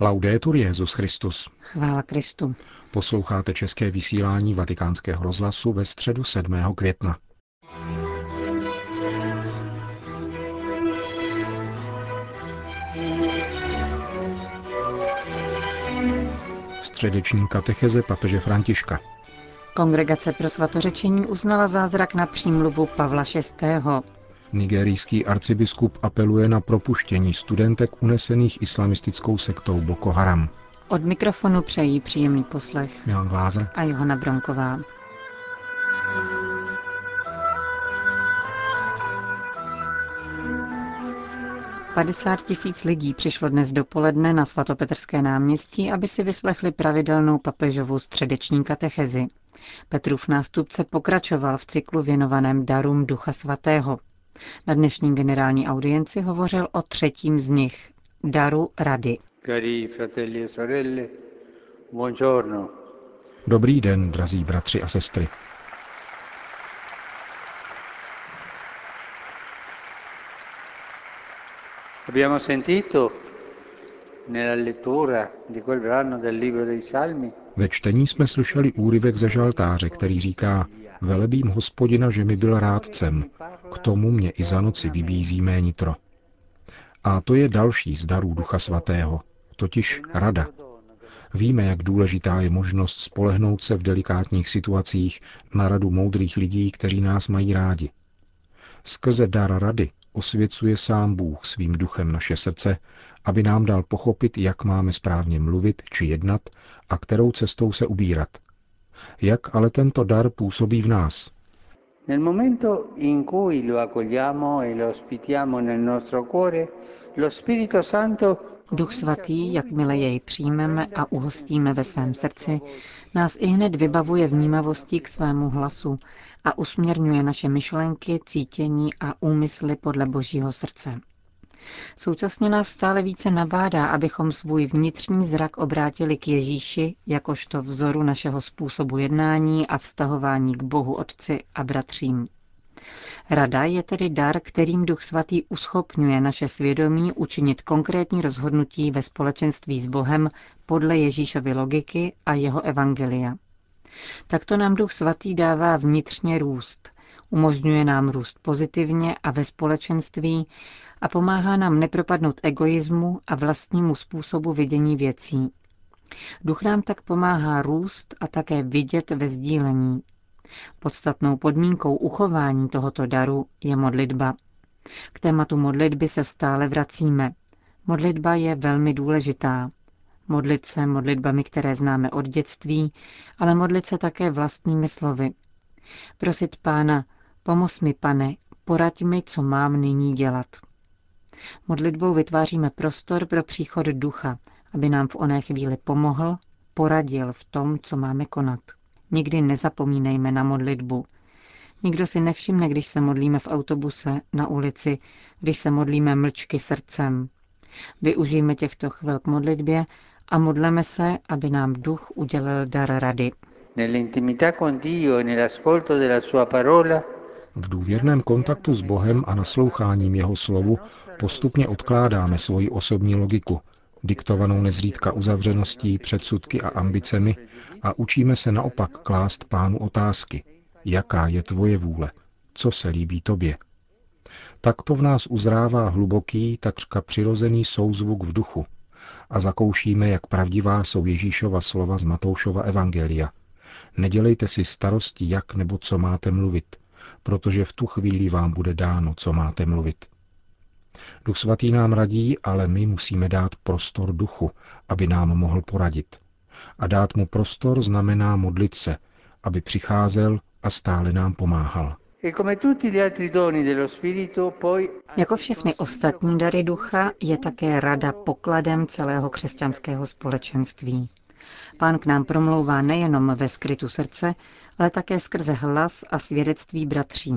Laudetur Jezus Christus. Chvála Kristu. Posloucháte české vysílání Vatikánského rozhlasu ve středu 7. května. Středeční katecheze papeže Františka. Kongregace pro svatořečení uznala zázrak na přímluvu Pavla VI. Nigerijský arcibiskup apeluje na propuštění studentek unesených islamistickou sektou Boko Haram. Od mikrofonu přejí příjemný poslech Milan Glázer a Johana Bronková. Padesát tisíc lidí přišlo dnes dopoledne na svatopetrské náměstí, aby si vyslechli pravidelnou papežovou středeční katechezi. Petrův nástupce pokračoval v cyklu věnovaném darům Ducha Svatého. Na dnešní generální audienci hovořil o třetím z nich, daru rady. E Dobrý den, drazí bratři a sestry. Abbiamo sentito nella lettura di quel brano del libro dei Salmi Ve čtení jsme slyšeli úryvek ze žaltáře, který říká Velebím hospodina, že mi byl rádcem, k tomu mě i za noci vybízí mé nitro. A to je další z darů Ducha Svatého, totiž rada. Víme, jak důležitá je možnost spolehnout se v delikátních situacích na radu moudrých lidí, kteří nás mají rádi. Skrze dar rady osvěcuje sám Bůh svým duchem naše srdce, aby nám dal pochopit, jak máme správně mluvit či jednat a kterou cestou se ubírat. Jak ale tento dar působí v nás? Nel momento in cui lo accogliamo e lo ospitiamo nel nostro cuore, lo Spirito Santo Duch svatý, jakmile jej přijmeme a uhostíme ve svém srdci, nás i hned vybavuje vnímavostí k svému hlasu a usměrňuje naše myšlenky, cítění a úmysly podle Božího srdce. Současně nás stále více nabádá, abychom svůj vnitřní zrak obrátili k Ježíši jakožto vzoru našeho způsobu jednání a vztahování k Bohu Otci a bratřím. Rada je tedy dar, kterým Duch Svatý uschopňuje naše svědomí učinit konkrétní rozhodnutí ve společenství s Bohem podle Ježíšovy logiky a jeho evangelia. Takto nám Duch Svatý dává vnitřně růst, umožňuje nám růst pozitivně a ve společenství a pomáhá nám nepropadnout egoismu a vlastnímu způsobu vidění věcí. Duch nám tak pomáhá růst a také vidět ve sdílení. Podstatnou podmínkou uchování tohoto daru je modlitba. K tématu modlitby se stále vracíme. Modlitba je velmi důležitá. Modlit se modlitbami, které známe od dětství, ale modlit se také vlastními slovy. Prosit pána, pomoz mi, pane, poraď mi, co mám nyní dělat. Modlitbou vytváříme prostor pro příchod ducha, aby nám v oné chvíli pomohl, poradil v tom, co máme konat. Nikdy nezapomínejme na modlitbu. Nikdo si nevšimne, když se modlíme v autobuse, na ulici, když se modlíme mlčky srdcem. Využijme těchto chvil k modlitbě a modleme se, aby nám duch udělal dar rady. Nell'intimità con Dio e nell'ascolto della sua parola v důvěrném kontaktu s Bohem a nasloucháním jeho slovu postupně odkládáme svoji osobní logiku, diktovanou nezřídka uzavřeností, předsudky a ambicemi a učíme se naopak klást pánu otázky. Jaká je tvoje vůle? Co se líbí tobě? Takto v nás uzrává hluboký, takřka přirozený souzvuk v duchu a zakoušíme, jak pravdivá jsou Ježíšova slova z Matoušova Evangelia. Nedělejte si starosti, jak nebo co máte mluvit – protože v tu chvíli vám bude dáno, co máte mluvit. Duch svatý nám radí, ale my musíme dát prostor duchu, aby nám mohl poradit. A dát mu prostor znamená modlit se, aby přicházel a stále nám pomáhal. E jako všechny ostatní dary ducha je také rada pokladem celého křesťanského společenství. Pán k nám promlouvá nejenom ve skrytu srdce, ale také skrze hlas a svědectví bratří.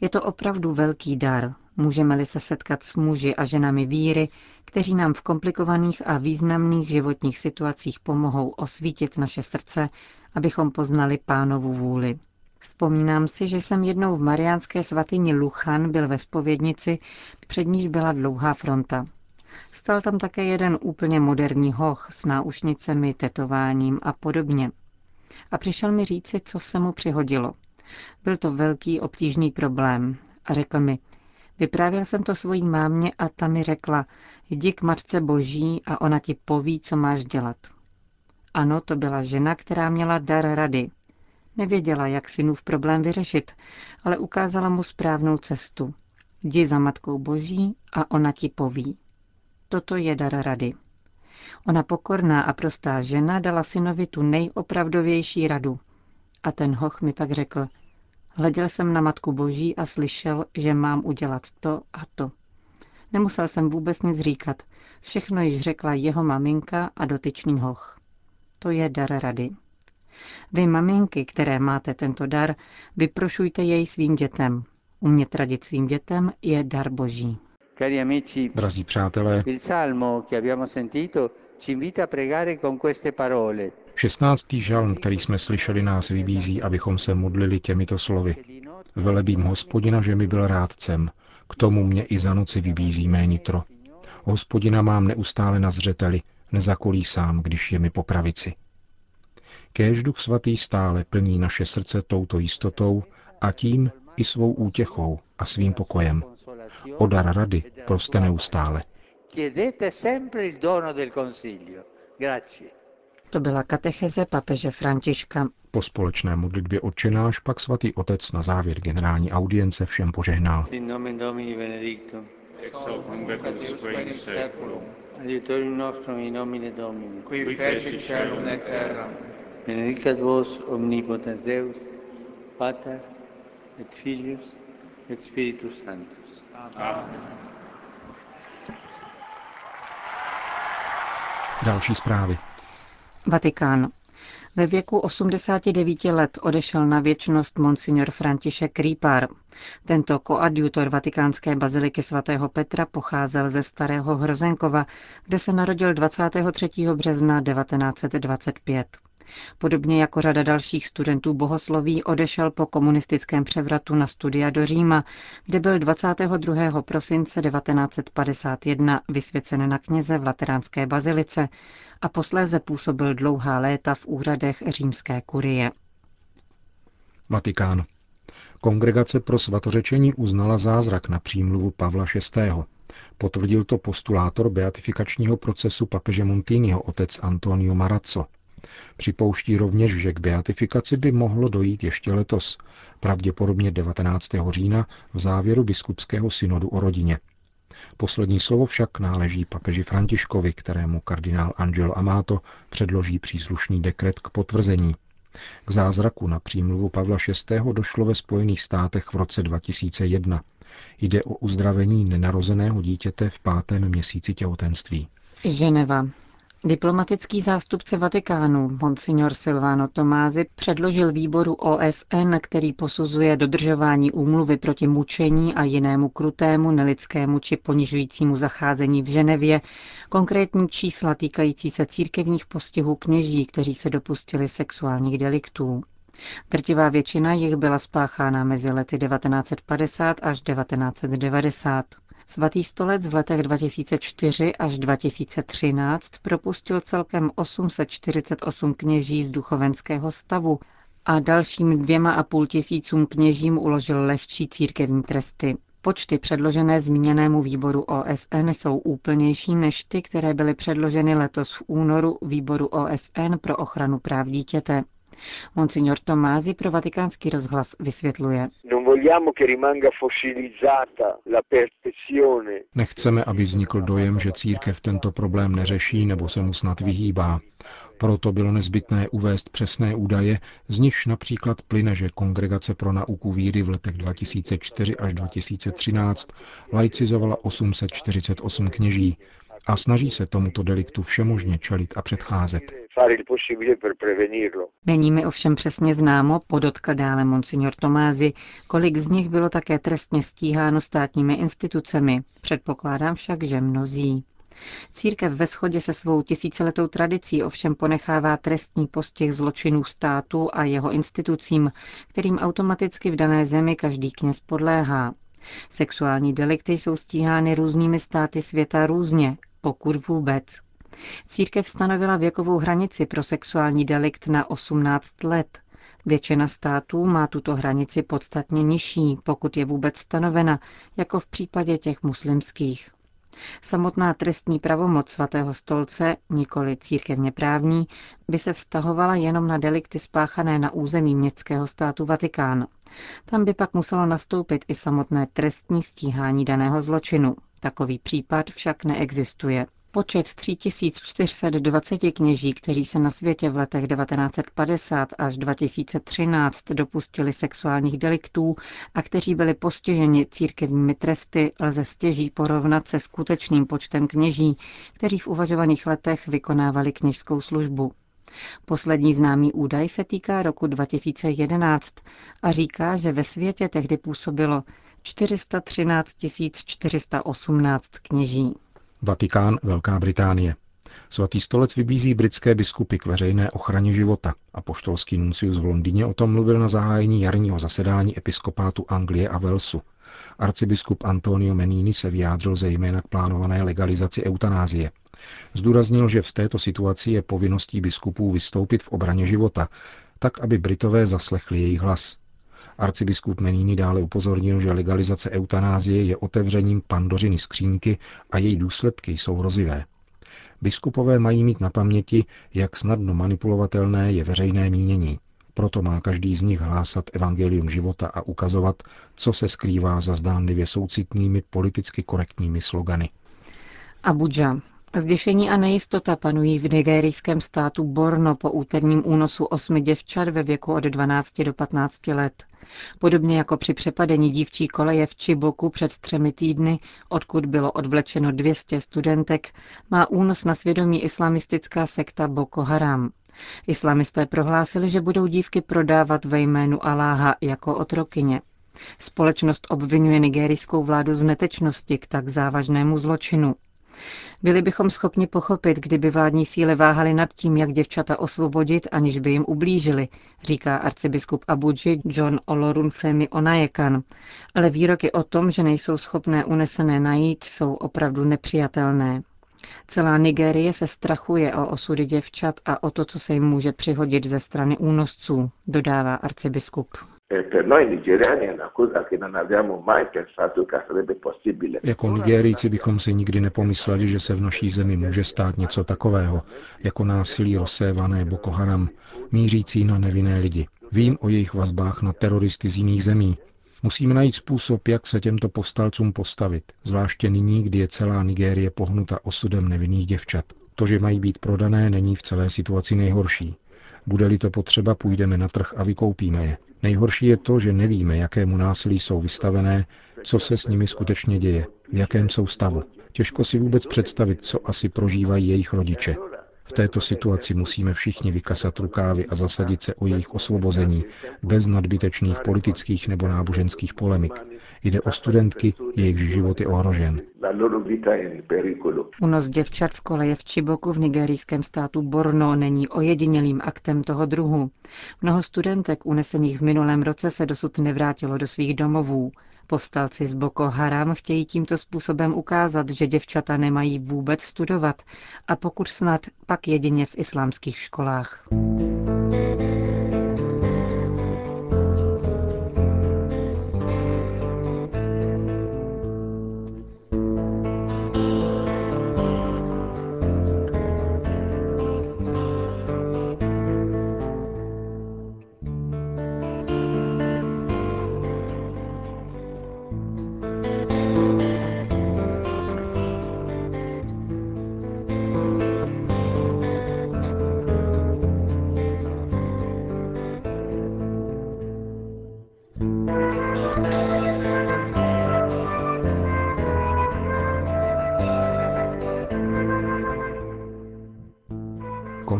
Je to opravdu velký dar, můžeme-li se setkat s muži a ženami víry, kteří nám v komplikovaných a významných životních situacích pomohou osvítit naše srdce, abychom poznali pánovu vůli. Vzpomínám si, že jsem jednou v mariánské svatyni Luchan byl ve spovědnici, před níž byla dlouhá fronta. Stal tam také jeden úplně moderní hoch s náušnicemi, tetováním a podobně. A přišel mi říci, co se mu přihodilo. Byl to velký obtížný problém. A řekl mi, vyprávěl jsem to svojí mámě a ta mi řekla, jdi k Matce Boží a ona ti poví, co máš dělat. Ano, to byla žena, která měla dar rady. Nevěděla, jak synův problém vyřešit, ale ukázala mu správnou cestu. Jdi za Matkou Boží a ona ti poví. Toto je dar rady. Ona pokorná a prostá žena dala synovi tu nejopravdovější radu. A ten hoch mi pak řekl, hleděl jsem na Matku Boží a slyšel, že mám udělat to a to. Nemusel jsem vůbec nic říkat. Všechno již řekla jeho maminka a dotyčný hoch. To je dar rady. Vy, maminky, které máte tento dar, vyprošujte jej svým dětem. Umět radit svým dětem je dar boží. Cari amici, Drazí přátelé, il salmo che abbiamo sentito ci invita a pregare con queste parole. 16. žalm, který jsme slyšeli, nás vybízí, abychom se modlili těmito slovy. Velebím hospodina, že mi byl rádcem. K tomu mě i za noci vybízí mé nitro. Hospodina mám neustále na zřeteli, nezakolísám, když je mi po pravici. Kéž duch svatý stále plní naše srdce touto jistotou a tím i svou útěchou a svým pokojem. O dar rady proste neustále. Chiedete sempre il dono del consiglio. Grazie. To byla katecheze papeže Františka. Po společné modlitbě odčenáš pak svatý otec na závěr generální audience všem požehnal. In nomen Domini benedictum. ex hoc nunc et in seculum, Adiutorium nostrum in nomine Domini. qui fecit caelum et terram, Benedicat vos omnipotens Deus, Pater et Filius et Spiritus Sanctus. Amen. Další zprávy. Vatikán. Ve věku 89 let odešel na věčnost monsignor František Rýpar. Tento koadjutor vatikánské baziliky svatého Petra pocházel ze Starého Hrozenkova, kde se narodil 23. března 1925. Podobně jako řada dalších studentů bohosloví odešel po komunistickém převratu na studia do Říma, kde byl 22. prosince 1951 vysvěcen na kněze v Lateránské bazilice a posléze působil dlouhá léta v úřadech římské kurie. Vatikán. Kongregace pro svatořečení uznala zázrak na přímluvu Pavla VI. Potvrdil to postulátor beatifikačního procesu papeže Montiniho otec Antonio Marazzo. Připouští rovněž, že k beatifikaci by mohlo dojít ještě letos, pravděpodobně 19. října v závěru biskupského synodu o rodině. Poslední slovo však náleží papeži Františkovi, kterému kardinál Angelo Amato předloží příslušný dekret k potvrzení. K zázraku na přímluvu Pavla VI. došlo ve Spojených státech v roce 2001. Jde o uzdravení nenarozeného dítěte v pátém měsíci těhotenství. Ženeva. Diplomatický zástupce Vatikánu, monsignor Silvano Tomázy, předložil výboru OSN, který posuzuje dodržování úmluvy proti mučení a jinému krutému, nelidskému či ponižujícímu zacházení v Ženevě, konkrétní čísla týkající se církevních postihů kněží, kteří se dopustili sexuálních deliktů. Drtivá většina jich byla spáchána mezi lety 1950 až 1990. Svatý stolec v letech 2004 až 2013 propustil celkem 848 kněží z duchovenského stavu a dalším dvěma a půl tisícům kněžím uložil lehčí církevní tresty. Počty předložené zmíněnému výboru OSN jsou úplnější než ty, které byly předloženy letos v únoru výboru OSN pro ochranu práv dítěte. Monsignor Tomázy pro vatikánský rozhlas vysvětluje. Nechceme, aby vznikl dojem, že církev tento problém neřeší nebo se mu snad vyhýbá. Proto bylo nezbytné uvést přesné údaje, z nichž například plyne, že Kongregace pro nauku víry v letech 2004 až 2013 laicizovala 848 kněží a snaží se tomuto deliktu všemožně čelit a předcházet. Není mi ovšem přesně známo, podotkl dále monsignor Tomázy, kolik z nich bylo také trestně stíháno státními institucemi. Předpokládám však, že mnozí. Církev ve shodě se svou tisíciletou tradicí ovšem ponechává trestní postih zločinů státu a jeho institucím, kterým automaticky v dané zemi každý kněz podléhá. Sexuální delikty jsou stíhány různými státy světa různě pokud vůbec. Církev stanovila věkovou hranici pro sexuální delikt na 18 let. Většina států má tuto hranici podstatně nižší, pokud je vůbec stanovena, jako v případě těch muslimských. Samotná trestní pravomoc svatého stolce, nikoli církevně právní, by se vztahovala jenom na delikty spáchané na území městského státu Vatikán. Tam by pak muselo nastoupit i samotné trestní stíhání daného zločinu. Takový případ však neexistuje. Počet 3420 kněží, kteří se na světě v letech 1950 až 2013 dopustili sexuálních deliktů a kteří byli postiženi církevními tresty, lze stěží porovnat se skutečným počtem kněží, kteří v uvažovaných letech vykonávali kněžskou službu. Poslední známý údaj se týká roku 2011 a říká, že ve světě tehdy působilo 413 418 kněží. Vatikán, Velká Británie. Svatý stolec vybízí britské biskupy k veřejné ochraně života a poštolský nuncius v Londýně o tom mluvil na zahájení jarního zasedání episkopátu Anglie a Walesu. Arcibiskup Antonio Menini se vyjádřil zejména k plánované legalizaci eutanázie. Zdůraznil, že v této situaci je povinností biskupů vystoupit v obraně života, tak aby Britové zaslechli jejich hlas. Arcibiskup Menini dále upozornil, že legalizace eutanázie je otevřením pandořiny skřínky a její důsledky jsou hrozivé. Biskupové mají mít na paměti, jak snadno manipulovatelné je veřejné mínění. Proto má každý z nich hlásat evangelium života a ukazovat, co se skrývá za zdánlivě soucitnými politicky korektními slogany. Abuja. Zděšení a nejistota panují v nigerijském státu Borno po úterním únosu osmi děvčat ve věku od 12 do 15 let. Podobně jako při přepadení dívčí koleje v Čiboku před třemi týdny, odkud bylo odvlečeno 200 studentek, má únos na svědomí islamistická sekta Boko Haram. Islamisté prohlásili, že budou dívky prodávat ve jménu Aláha jako otrokyně. Společnost obvinuje nigerijskou vládu z netečnosti k tak závažnému zločinu. Byli bychom schopni pochopit, kdyby vládní síly váhaly nad tím, jak děvčata osvobodit, aniž by jim ublížili, říká arcibiskup Abuji John Olorunfemi Onajekan. Ale výroky o tom, že nejsou schopné unesené najít, jsou opravdu nepřijatelné. Celá Nigérie se strachuje o osudy děvčat a o to, co se jim může přihodit ze strany únosců, dodává arcibiskup. Jako Nigérijci bychom si nikdy nepomysleli, že se v naší zemi může stát něco takového, jako násilí rozsévané Boko Haram, mířící na nevinné lidi. Vím o jejich vazbách na teroristy z jiných zemí. Musíme najít způsob, jak se těmto povstalcům postavit, zvláště nyní, kdy je celá Nigérie pohnuta osudem nevinných děvčat. To, že mají být prodané, není v celé situaci nejhorší. Bude-li to potřeba, půjdeme na trh a vykoupíme je. Nejhorší je to, že nevíme, jakému násilí jsou vystavené, co se s nimi skutečně děje, v jakém jsou stavu. Těžko si vůbec představit, co asi prožívají jejich rodiče. V této situaci musíme všichni vykasat rukávy a zasadit se o jejich osvobození, bez nadbytečných politických nebo náboženských polemik. Jde o studentky, jejichž život je ohrožen. Unos děvčat v koleje v Čiboku v nigerijském státu Borno není ojedinělým aktem toho druhu. Mnoho studentek unesených v minulém roce se dosud nevrátilo do svých domovů. Povstalci z Boko Haram chtějí tímto způsobem ukázat, že děvčata nemají vůbec studovat a pokud snad, pak jedině v islámských školách.